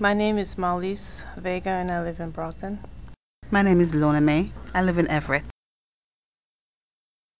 My name is Marlies Vega and I live in Broughton. My name is Lorna May. I live in Everett.